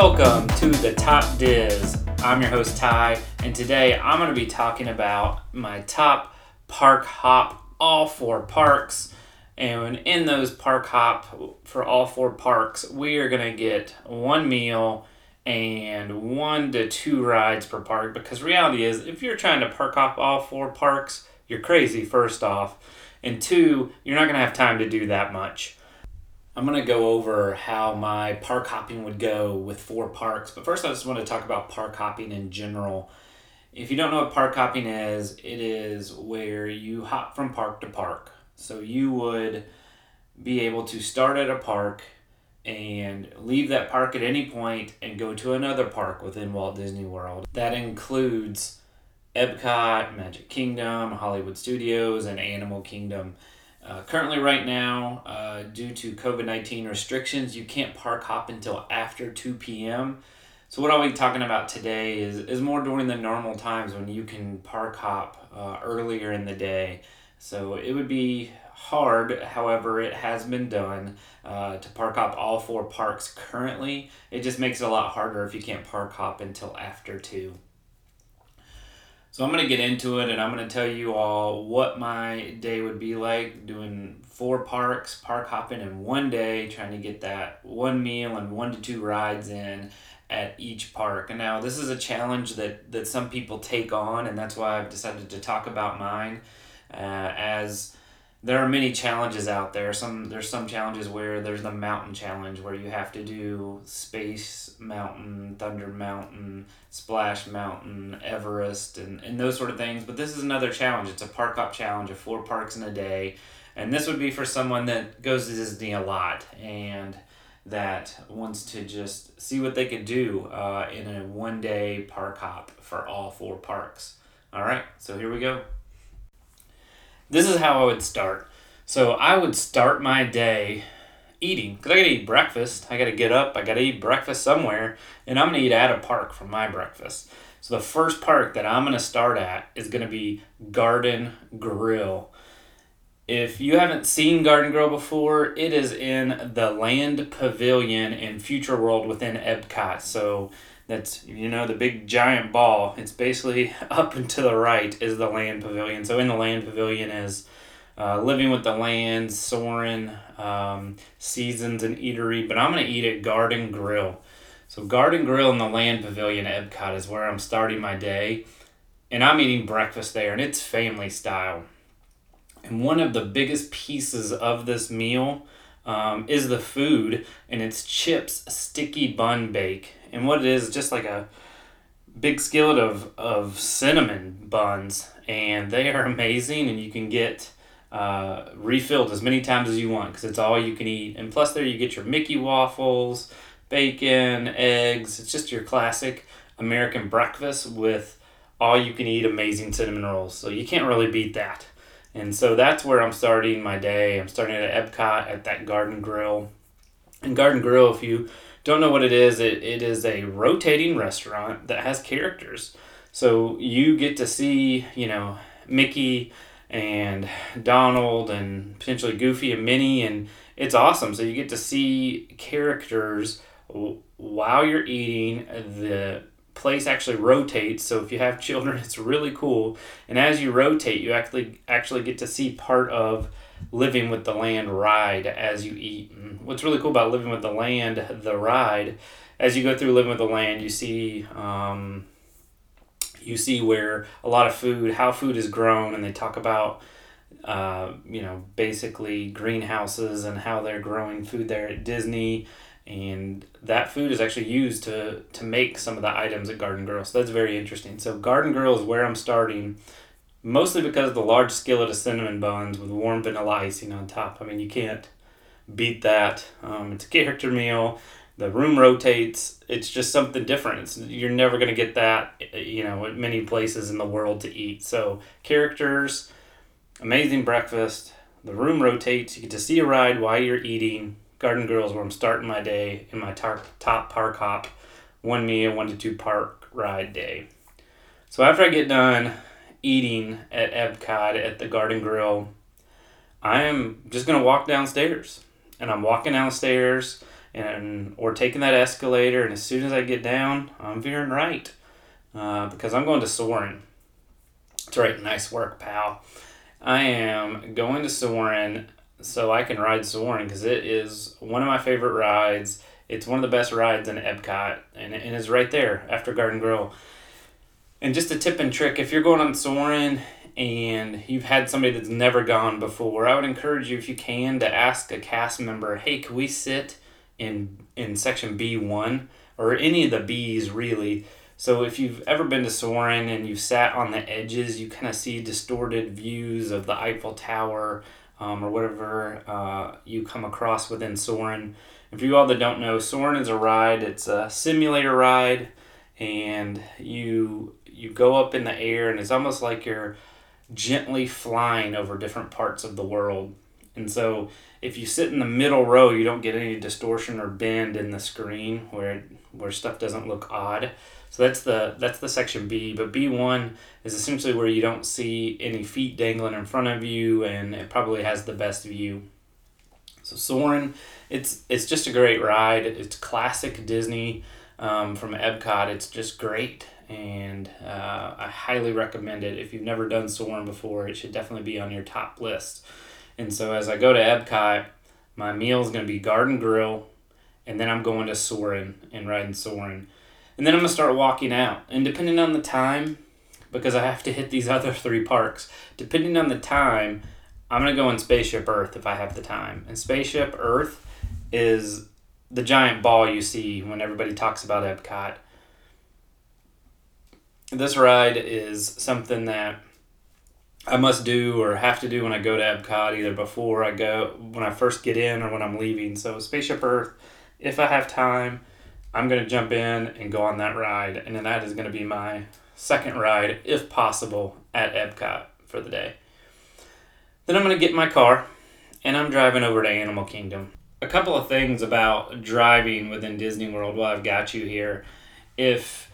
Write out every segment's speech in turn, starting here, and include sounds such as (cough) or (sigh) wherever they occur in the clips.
Welcome to the Top Diz. I'm your host Ty, and today I'm going to be talking about my top park hop all four parks. And in those park hop for all four parks, we are going to get one meal and one to two rides per park because reality is if you're trying to park hop all four parks, you're crazy first off. And two, you're not going to have time to do that much. I'm going to go over how my park hopping would go with four parks. But first, I just want to talk about park hopping in general. If you don't know what park hopping is, it is where you hop from park to park. So you would be able to start at a park and leave that park at any point and go to another park within Walt Disney World. That includes Epcot, Magic Kingdom, Hollywood Studios, and Animal Kingdom. Uh, currently, right now, uh, due to COVID 19 restrictions, you can't park hop until after 2 p.m. So, what I'll be talking about today is, is more during the normal times when you can park hop uh, earlier in the day. So, it would be hard, however, it has been done uh, to park hop all four parks currently. It just makes it a lot harder if you can't park hop until after 2. So I'm to get into it and I'm to tell you all what my day would be like doing four parks, park hopping in one day, trying to get that one meal and one to two rides in at each park. And now this is a challenge that, that some people take on and that's why I've decided to talk about mine uh, as there are many challenges out there. Some there's some challenges where there's the mountain challenge where you have to do Space Mountain, Thunder Mountain, Splash Mountain, Everest, and, and those sort of things. But this is another challenge. It's a park hop challenge of four parks in a day. And this would be for someone that goes to Disney a lot and that wants to just see what they could do uh, in a one day park hop for all four parks. All right, so here we go this is how I would start. So I would start my day eating because I gotta eat breakfast. I gotta get up. I gotta eat breakfast somewhere, and I'm gonna eat at a park for my breakfast. So the first park that I'm gonna start at is gonna be Garden Grill. If you haven't seen Garden Grill before, it is in the Land Pavilion in Future World within Epcot. So that's you know the big giant ball. It's basically (laughs) up and to the right is the land pavilion. So in the land pavilion is uh, living with the land Soarin' um, seasons and eatery. But i'm going to eat at garden grill. So garden grill in the land pavilion at epcot is where i'm starting my day. And i'm eating breakfast there and it's family style. And one of the biggest pieces of this meal um, is the food and it's chips sticky bun bake and what it is just like a big skillet of, of cinnamon buns. And they are amazing and you can get uh, refilled as many times as you want because it's all you can eat. And plus there you get your mickey waffles bacon eggs. It's just your classic american breakfast with all you can eat amazing cinnamon rolls. So you can't really beat that. And so that's where i'm starting my day. I'm starting at epcot at that garden grill. And garden grill if you don't know what it is, it, it is a rotating restaurant that has characters. So you get to see, you know, Mickey and Donald and potentially Goofy and Minnie, and it's awesome. So you get to see characters while you're eating. The place actually rotates, so if you have children, (laughs) it's really cool. And as you rotate, you actually actually get to see part of living with the land ride as you eat. And what's really cool about living with the land, the ride, as you go through living with the land, you see um, you see where a lot of food, how food is grown, and they talk about uh, you know basically greenhouses and how they're growing food there at Disney. And that food is actually used to, to make some of the items at Garden Grill. So that's very interesting. So Garden Grill is where I'm starting mostly because of the large skillet of cinnamon buns with warm vanilla icing on top. I mean, you can't beat that. Um, it's a character meal. The room rotates. It's just something different. It's, you're never going to get that, you know, at many places in the world to eat. So, characters, amazing breakfast. The room rotates. You get to see a ride while you're eating. Garden Grill's, where I'm starting my day in my tar- top park hop, one meal, one to two park ride day. So after I get done eating at Epcot at the Garden Grill, I am just gonna walk downstairs. And I'm walking downstairs and or taking that escalator. And as soon as I get down, I'm veering right uh, because I'm going to Soarin'. It's right. Nice work, pal. I am going to Soarin' so I can ride Soarin' because it is one of my favorite rides. It's one of the best rides in Epcot, and, and it's right there after Garden Grill. And just a tip and trick if you're going on Soarin' and you've had somebody that's never gone before, I would encourage you, if you can, to ask a cast member, hey, can we sit in, in section B1 or any of the Bs really? So if you've ever been to Soarin' and you've sat on the edges, you kind of see distorted views of the Eiffel Tower um, or whatever uh, you come across within Soarin'. If you all that don't know, Soarin' is a ride. It's a simulator ride, and you you go up in the air, and it's almost like you're gently flying over different parts of the world. And so, if you sit in the middle row, you don't get any distortion or bend in the screen where where stuff doesn't look odd. So that's the that's the section B. But B one is essentially where you don't see any feet dangling in front of you, and it probably has the best view. So Soarin', it's it's just a great ride. It's classic Disney um, from Epcot. It's just great, and uh, I highly recommend it. If you've never done Soarin' before, it should definitely be on your top list. And so as I go to Epcot, my meal is going to be Garden Grill, and then I'm going to Soarin' and riding Soarin'. And then I'm going to start walking out. And depending on the time, because I have to hit these (laughs) other three parks, depending on the time, I'm going to go in Spaceship Earth if I have the time. And Spaceship Earth is the giant ball you see when everybody talks about Epcot. This ride is something that I must do or have to do when I go to Epcot, either before I go, when I first get in, or when I'm leaving. So, Spaceship Earth, if I have time, I'm going to jump in and go on that ride, and then that is going to be my second ride, if possible, at Epcot for the day. Then I'm going to get my car, and I'm driving over to Animal Kingdom. A couple of things about driving within Disney World while I've got you here. If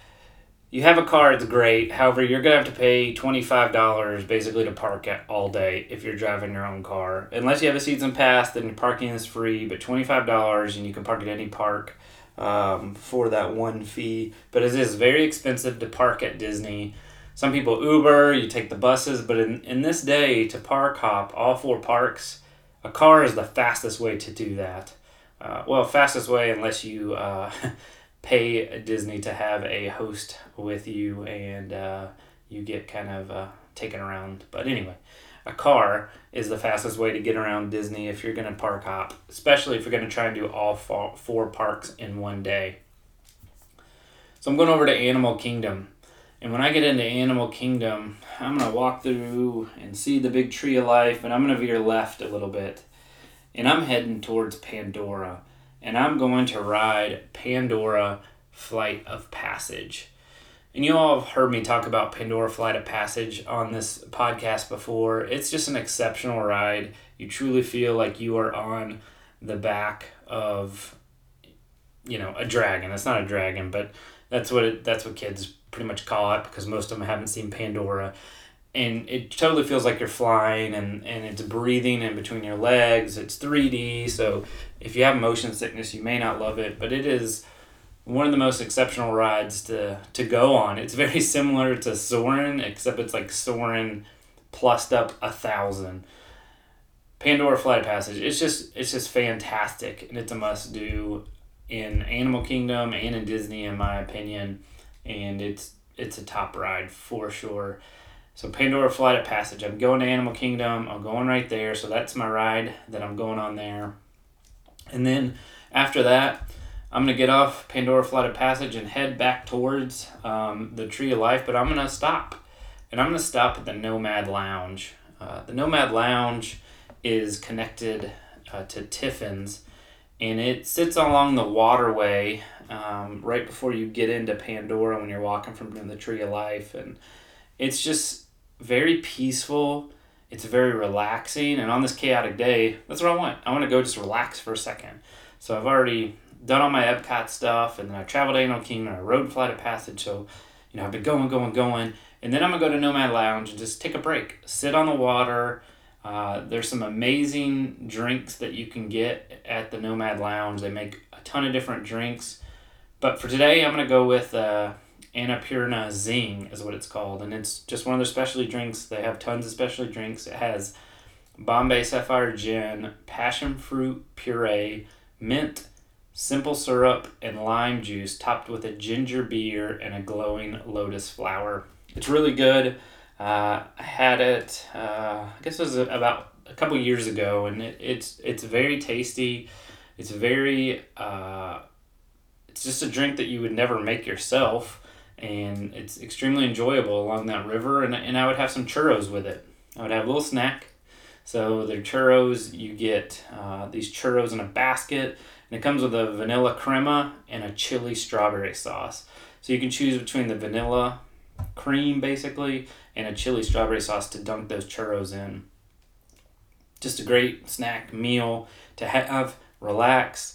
you have a car, it's great. However, you're to have to pay $25 basically to park it all day if you're driving your own car. Unless you have a season pass, then parking is free, but $25 and you can park at any park um, for that one fee. But it is very expensive to park at Disney. Some people Uber, you take the buses, but in, in this day, to park hop all four parks, a car is the fastest way to do that. Uh, well, fastest way unless you uh, (laughs) pay Disney to have a host with you and uh, you get kind of uh, taken around. But anyway, a car is the fastest way to get around Disney if you're going to park hop, especially if you're going to try and do all four, four parks in one day. So I'm going over to Animal Kingdom. And when I get into Animal Kingdom, I'm going to walk through and see the big tree of life, and I'm going to veer left a little bit. And I'm heading towards Pandora. And I'm going to ride Pandora Flight of Passage. And you all have heard me talk about Pandora Flight of Passage on this podcast before. It's just an exceptional ride. You truly feel like you are on the back of, you know, a dragon. It's not a dragon, but that's what it, that's what kids pretty much call it because most of them haven't seen Pandora. And it totally feels like you're flying and, and it's breathing in between your legs. It's 3D, so if you have motion sickness, you may not love it, but it is one of the most exceptional rides to to go on. It's very (laughs) similar to Soarin', except it's like Soarin' plussed up a thousand. Pandora Flight Passage. It's just it's just fantastic, and it's a must do in Animal Kingdom and in Disney, in my opinion. And it's it's a top ride for sure. So Pandora Flight of Passage. I'm going to Animal Kingdom. I'm going right there. So that's my ride that I'm going on there. And then after that, I'm gonna get off Pandora of Passage and head back towards um, the Tree of Life, but I'm gonna stop, and I'm gonna stop at the Nomad Lounge. Uh, the Nomad Lounge is connected uh, to Tiffin's, and it sits along the waterway um, right before you get into Pandora when you're walking from the Tree of Life, and it's just very peaceful. It's very relaxing, and on this chaotic day, that's what I want. I want to go just relax for a second. So I've already done all my Epcot stuff, and then I traveled to Animal Kingdom, I rode Flight of Passage. So, you know, I've been going, going, going, and then I'm gonna go to Nomad Lounge and just take a break, sit on the water. Uh, there's some amazing drinks that you can get at the Nomad Lounge. They make a ton of different drinks. But for today, I'm going to go with uh, Annapurna Zing, is what it's called. And it's just one of their specialty drinks. They have tons of specialty drinks. It has Bombay Sapphire Gin, passion fruit puree, mint, simple syrup, and lime juice, topped with a ginger beer and a glowing lotus flower. It's really good. Uh, I had it, uh, I guess it was about a couple years ago, and it, it's it's very tasty. It's very, uh, it's just a drink that you would never make yourself, and it's extremely enjoyable along that river. And, and I would have some churros with it. I would have a little snack. So they're churros. You get uh, these churros in a basket, and it comes with a vanilla crema and a chili strawberry sauce. So you can choose between the vanilla cream, basically, and a chili strawberry sauce to dunk those churros in. Just a great snack meal to have, relax,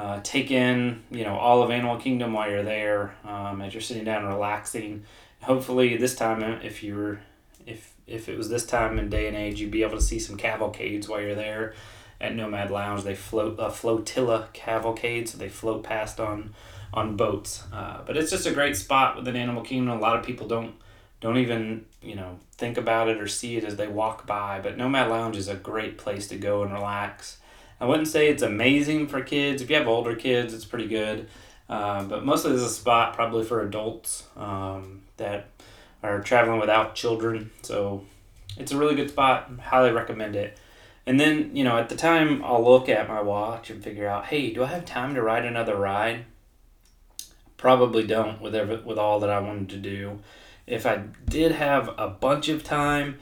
uh, take in, you know, all of Animal Kingdom while you're there, um, as you're sitting down relaxing. Hopefully, this time, uh, if you're if if it was this time in day and age, you'd be able to see some cavalcades while you're there at Nomad Lounge. They float a flotilla cavalcade, so they float past on on boats. Uh, but it's just a great spot within Animal Kingdom. A lot of people don't don't even you know think about it or see it as they walk by. But Nomad Lounge is a great place to go and relax. I wouldn't say it's amazing for kids. If you have older kids, it's pretty good. Uh, but mostly it's a spot probably for adults um, that are traveling without children. So it's a really good spot. Highly recommend it. And then, you know, at the time, I'll look at my watch and figure out, hey, do I have time to ride another ride? Probably don't with every, with all that I wanted to do. If I did have a bunch of time,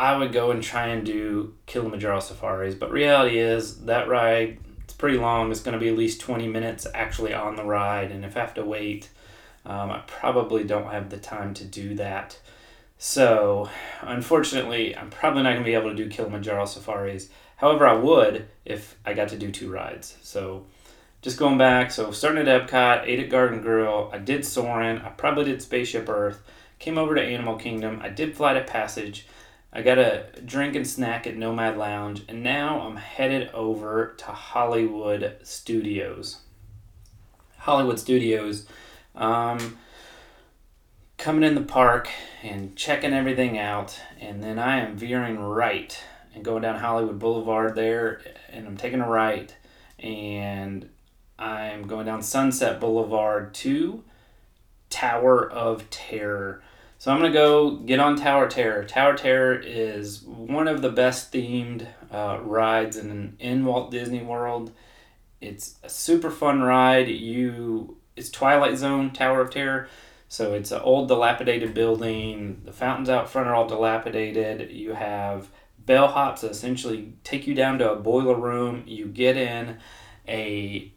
I would go and try and do Kilimanjaro safaris. But reality is that ride it's pretty long. It's going to be at least 20 minutes actually on the ride. And if I have to wait, um, I probably don't have the time to do that. So, unfortunately, I'm probably not going to be able to do Kilimanjaro safaris. However, I would if I got to do two rides. So, just going back, so starting at Epcot, ate at Garden Grill, I did Soarin', I probably did Spaceship Earth, came over to Animal Kingdom, I did Flight of Passage, I got a drink and snack at Nomad Lounge, and now I'm headed over to Hollywood Studios. Hollywood Studios. Um, coming in the park and checking everything out, and then I am veering right and going down Hollywood Boulevard there, and I'm taking a right, and I'm going down Sunset Boulevard to Tower of Terror. So I'm gonna go get on Tower Terror. Tower Terror is one of the best themed uh, rides in in Walt Disney World. It's a super fun ride. You it's Twilight Zone Tower of Terror. So it's an old dilapidated building. The fountains out front are all dilapidated. You have bellhops that essentially take you down to a boiler room. You get in a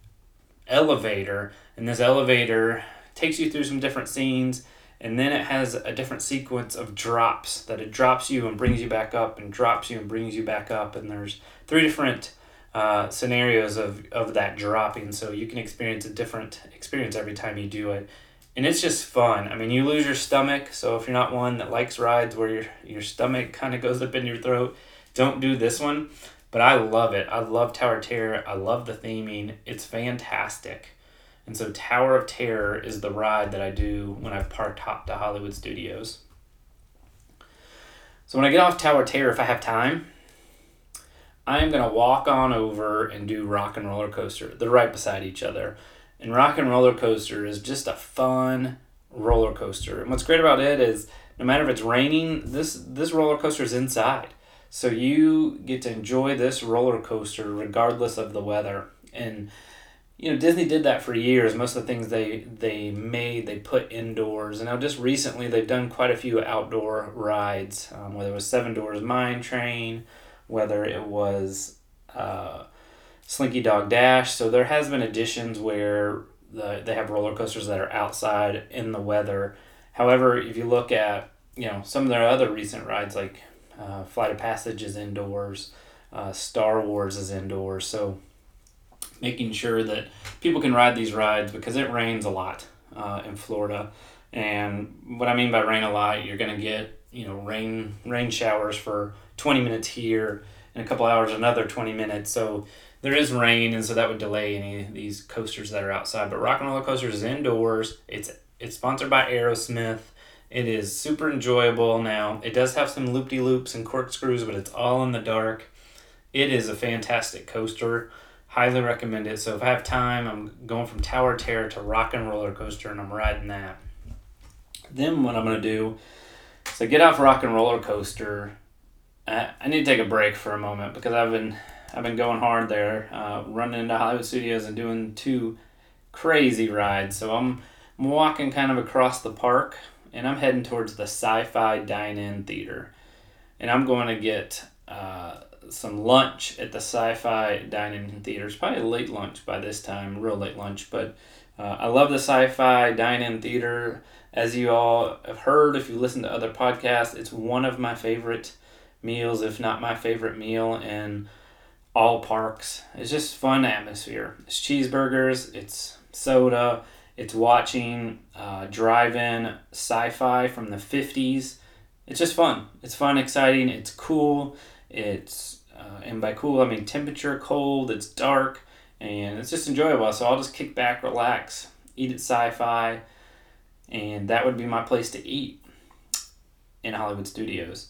elevator, and this elevator takes you through some different scenes, and then it has a different sequence of drops that it drops you and brings you back up, and drops you and brings you back up, and there's three different uh, scenarios of, of that dropping, so you can experience a different experience every time you do it and it's just fun. I mean, you lose your stomach, so if you're not one that likes rides where your your stomach kind of goes up in your throat, don't do this one. But I love it. I love Tower Terror. I love the theming. It's fantastic. And so Tower of Terror is the ride that I do when I've parked hop to Hollywood Studios. So when I get off Tower of Terror, if I have time, I'm gonna walk on over and do Rock and Roller Coaster. They're right beside each other. And Rock and Roller Coaster is just a fun roller coaster. And what's great about it is no matter if it's raining, this this roller coaster is inside. So you get to enjoy this roller coaster regardless of the weather. And you know, Disney did that for years. Most of the things they they made, they put indoors. And now just recently they've done quite a few outdoor rides, um, whether it was Seven Dwarfs Mine Train, whether it was uh, Slinky Dog Dash. So there has been additions where the, they have roller coasters that are outside in the weather. However, if you look at you know some of their other recent rides like uh, Flight of Passage is indoors, uh, Star Wars is indoors. So making sure that people can ride these rides because it rains a lot uh, in Florida. And what I mean by rain a lot, you're gonna get you know rain rain showers for 20 minutes here, in a couple hours another 20 minutes. So there is rain, and so that would delay any of these coasters that are outside. But Rock and Roller Coasters is indoors. It's it's sponsored by Aerosmith. It is super enjoyable. Now it does have some loop de loops and corkscrews, but it's all in the dark. It is a fantastic coaster. Highly recommend it. So if I have time, I'm going from Tower Terror to Rock and Roller Coaster, and I'm riding that. Then what I'm gonna do is I get off Rock and Roller Coaster. I, I need to take a break for a moment because I've been I've been going hard there, uh, running into Hollywood Studios and doing two crazy rides. So I'm, I'm walking kind of across the park and I'm heading towards the Sci Fi Dine In Theater. And I'm going to get uh, some lunch at the Sci Fi Dining In Theater. It's probably late lunch by this time, real late lunch, but uh, I love the Sci Fi Dining Theater. As you all have heard, if you listen to other podcasts, it's one of my favorite meals, if not my favorite meal. in all parks. It's just fun atmosphere. It's cheeseburgers, it's soda, it's watching uh, drive-in sci-fi from the 50s. It's just fun. It's fun, exciting, it's cool. It's uh, and by cool I mean temperature cold, it's dark, and it's just enjoyable. So I'll just kick back, relax, eat at sci-fi, and that would be my place to eat in Hollywood Studios.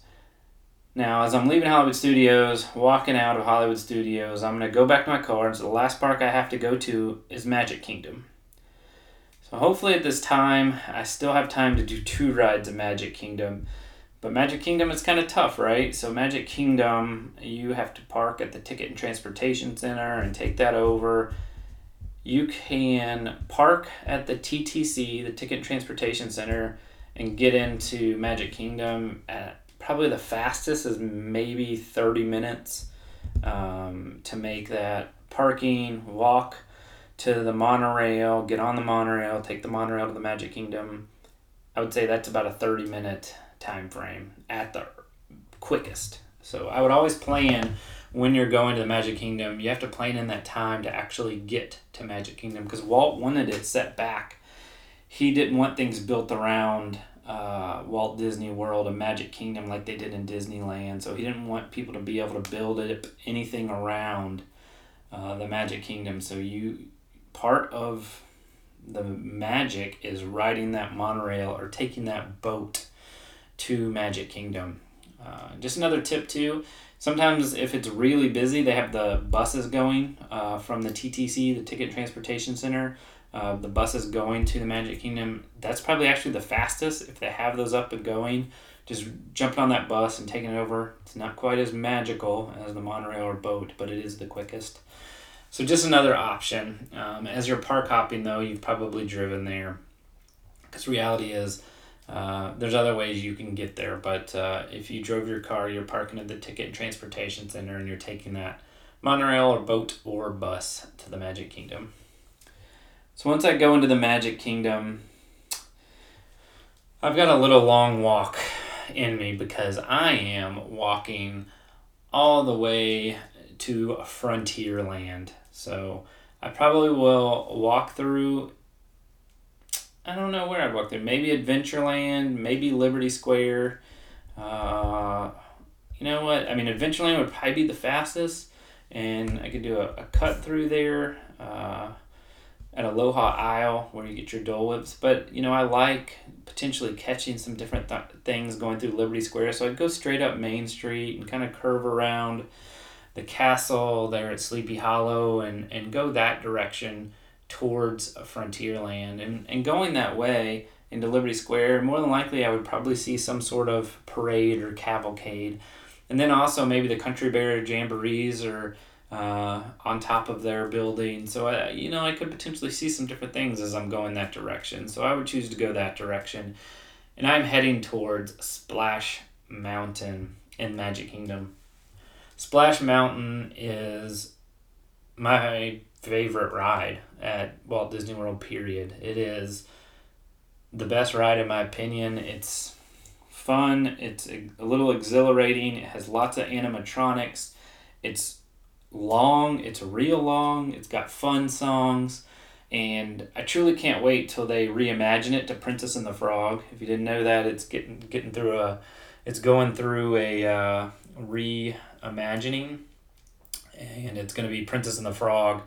Now, as I'm leaving Hollywood Studios, walking out of Hollywood Studios, I'm going to go back to my car. And so the last park I have to go to is Magic Kingdom. So hopefully at this time, I still have time to do two rides of Magic Kingdom. But Magic Kingdom is kind of tough, right? So Magic Kingdom, you have to park at the Ticket and Transportation Center and take that over. You can park at the TTC, the Ticket and Transportation Center, and get into Magic Kingdom at probably the fastest is maybe 30 minutes um, to make that parking, walk to the monorail, get on the monorail, take the monorail to the Magic Kingdom. I would say that's about a 30 minute time frame at the quickest. So I would always plan when you're going to the Magic Kingdom, you have to plan in that time to actually get to Magic Kingdom because Walt wanted it set back. He didn't want things built around uh, Walt Disney World, a Magic Kingdom, like they did in Disneyland. So he didn't want people to be able to build it anything around uh, the Magic Kingdom. So you part of the magic is riding that monorail or taking that boat to Magic Kingdom. Uh, just another tip too. Sometimes if it's really busy, they have the buses going uh, from the TTC, the Ticket Transportation Center uh, the buses going to the Magic Kingdom, that's probably actually the fastest if they have those up and going. Just jumping on that bus and taking it over. It's not quite as magical as the monorail or boat, but it is the quickest. So just another option. Um, as you're park hopping, though, you've probably driven there. Because reality is, uh, there's other ways you can get there, but uh, if you drove your car, you're parking at the Ticket and Transportation Center and you're taking that monorail or boat or bus to the Magic Kingdom. So once I go into the Magic Kingdom, I've got a little long walk in me because I am walking all the way to Frontierland. So I probably will walk through. I don't know where I'd walk through. Maybe Adventureland, maybe Liberty Square. Uh, you know what? I mean, Adventureland would probably be the fastest, and I could do a, a cut through there. Uh, at Aloha Isle where you get your Dole Whips. But, you know, I like potentially catching some different th- things going through Liberty Square. So I'd go straight up Main Street and kind of curve around the castle there at Sleepy Hollow and, and go that direction towards Frontierland. And, and going that way into Liberty Square, more than likely I would probably see some sort of parade or cavalcade. And then also maybe the Country Bear Jamborees or uh, on top of their building. So I, you know, I could potentially see some different things as I'm going that direction. So I would choose to go that direction, and I'm heading towards Splash Mountain in Magic Kingdom. Splash Mountain is my favorite ride at Walt Disney World. Period. It is the best ride in my opinion. It's fun. It's a, little exhilarating. It has lots of animatronics. It's long. It's real long. It's got fun songs. And I truly can't wait till they reimagine it to Princess and the Frog. If you didn't know that, it's getting getting through a, it's going through a uh, reimagining, and it's going to be Princess and the Frog.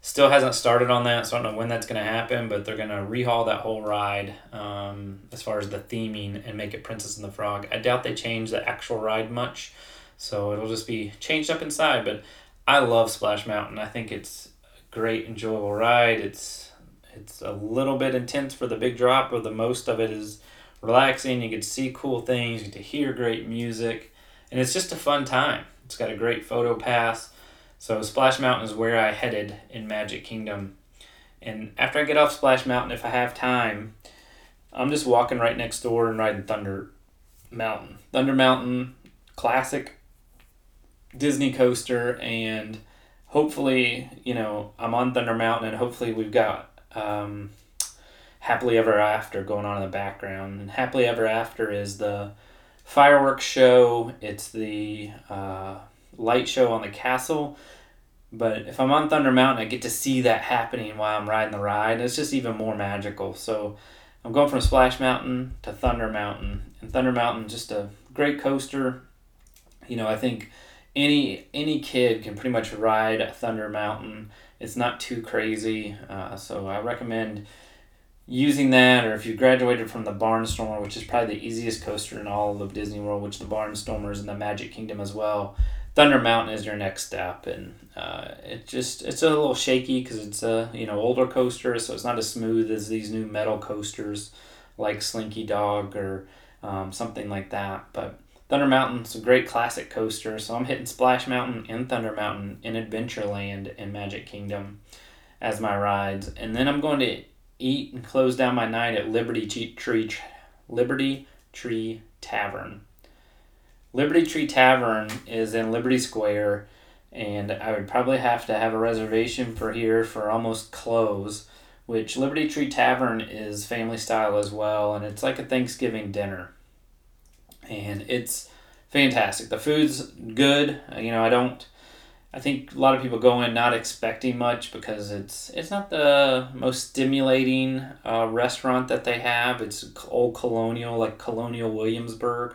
Still hasn't started on that, so I don't know when that's going to happen, but they're going to rehaul that whole ride um, as far as the theming and make it Princess and the Frog. I doubt they change the actual ride much, so it'll just be changed up inside, but I love Splash Mountain. I think it's a great, enjoyable ride. It's it's a little bit intense for the big drop, but the most of it is relaxing. You get to see cool things, you get to hear great music, and it's just a fun time. It's got a great photo pass. So Splash Mountain is where I headed in Magic Kingdom. And after I get off Splash Mountain, if I have time, I'm just walking right next door and riding Thunder Mountain. Thunder Mountain, classic Disney coaster, and hopefully, you know, I'm on Thunder Mountain, and hopefully we've got um, Happily Ever After going on in the background. And Happily Ever After is the fireworks show. It's the uh, light show on the castle. But if I'm on Thunder Mountain, I get to see that happening while I'm riding the ride. It's just even more magical. So I'm going from Splash Mountain to Thunder Mountain. And Thunder Mountain, just a great coaster. You know, I think any any kid can pretty much ride Thunder Mountain. It's not too crazy, uh, so I recommend using that. Or if you graduated from the Barnstormer, which is probably the easiest coaster in all of Disney World, which the Barnstormer is in the Magic Kingdom as well. Thunder Mountain is your next step, and uh, it just it's a little shaky because it's a you know older coaster, so it's not as smooth as these new metal coasters like Slinky Dog or um, something like that. But Thunder Mountain's a great classic coaster, so I'm hitting Splash Mountain and Thunder Mountain in Adventureland and Magic Kingdom as my rides, and then I'm going to eat and close down my night at Liberty Tree Liberty Tree Tavern. Liberty Tree Tavern is in Liberty Square, and I would probably have to have a reservation for here for almost close. Which Liberty Tree Tavern is family style as well, and it's like a Thanksgiving dinner and it's fantastic. The food's good. You know, I don't. I think a lot of people go in not expecting much because it's it's not the most stimulating uh, restaurant that they have. It's old colonial, like Colonial Williamsburg.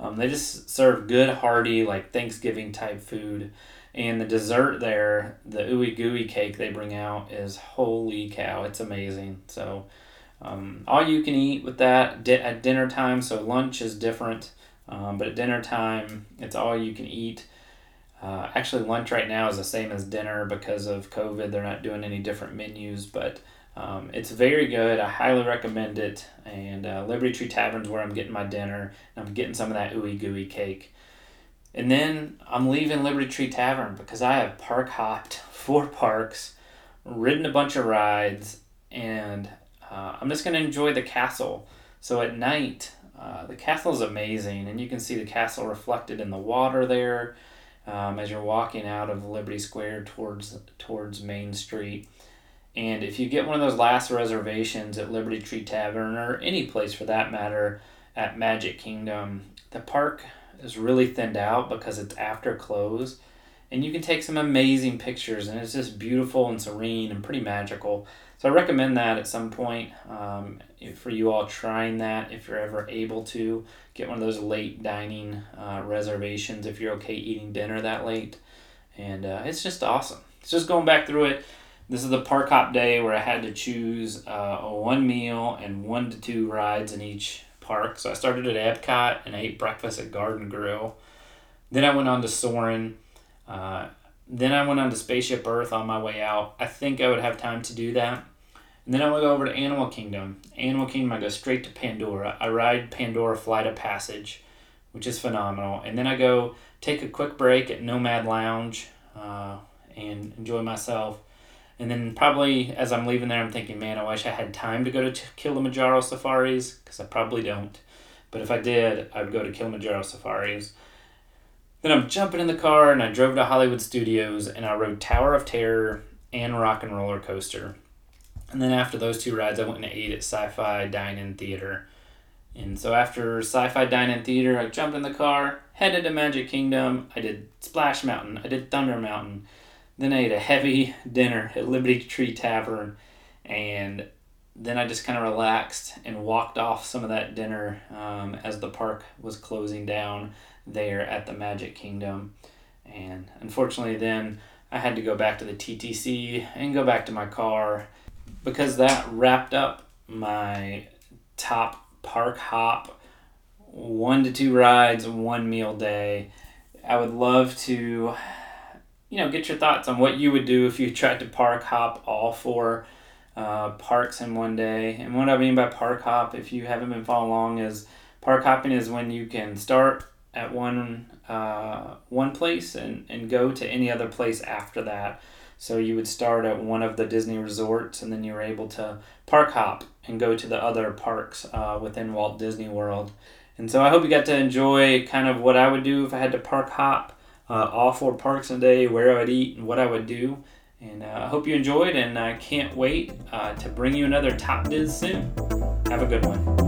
Um, they just serve good, hearty, like Thanksgiving type food. And the dessert there, the ooey gooey cake they bring out is holy cow! It's amazing. So um, all you can eat with that di- at dinner time. So lunch is different, um, but at dinner time, it's all you can eat. Uh, actually, lunch right now is the same as dinner because of COVID. They're not doing any different menus, but um, it's very good. I highly recommend it. And uh, Liberty Tree Tavern's where I'm getting my dinner. I'm getting some of that ooey gooey cake. And then I'm leaving Liberty Tree Tavern because I have park hopped (laughs) four parks, ridden a bunch of rides, and uh, I'm just going to enjoy the castle. So at night, uh, the castle is amazing, and you can see the castle reflected in the water there um, as you're walking out of Liberty Square towards towards Main Street. And if you get one of those last reservations at Liberty Tree Tavern or any place for that matter at Magic Kingdom, the park is really thinned out because it's after close. And you can take some amazing pictures, and it's just beautiful and serene and pretty magical. So I recommend that at some point um, for you all trying that if you're ever able to get one of those late dining uh, reservations if you're okay eating dinner that late. And uh, it's just awesome. It's just going back through it. This is the park hop day where I had to choose uh, one meal and one to two rides in each park. So I started at Epcot and I ate breakfast at Garden Grill. Then I went on to Soarin'. Uh, then I went on to Spaceship Earth on my way out. I think I would have time to do that. And then I will go over to Animal Kingdom. Animal Kingdom, I go straight to Pandora. I ride Pandora Flight of Passage, which is phenomenal. And then I go take a quick break at Nomad Lounge uh, and enjoy myself. And then probably as I'm leaving there, I'm thinking, man, I wish I had time to go to Kilimanjaro Safaris because I probably don't. But if I did, I would go to Kilimanjaro Safaris. Then I'm jumping in the car and I drove to Hollywood Studios and I rode Tower of Terror and Rock and Roller Coaster. And then after those two rides, I went and ate at Sci Fi Dine In Theater. And so after Sci Fi Dine In Theater, I jumped in the car, headed to Magic Kingdom. I did Splash Mountain, I did Thunder Mountain. Then I ate a heavy dinner at Liberty Tree Tavern. And then I just kind of relaxed and walked off some of that dinner um, as the park was closing down. there at the Magic Kingdom. And unfortunately, then I had to go back to the TTC and go back to my car because that wrapped up my top park hop one to two rides, one meal day. I would love to, you know, get your thoughts on what you would do if you tried to park hop all four uh, parks in one day. And what I mean by park hop, if you haven't been following along, is park hopping is when you can start at one uh, one place and, and go to any other place after that. So you would start at one of the Disney resorts and then you were able to park hop and go to the other parks uh, within Walt Disney World. And so I hope you got to enjoy kind of what I would do if I had to park hop uh, all four parks in a day, where I would eat, and what I would do. And uh, I hope you enjoyed, and I can't wait uh, to bring you another Top Diz soon. Have a good one.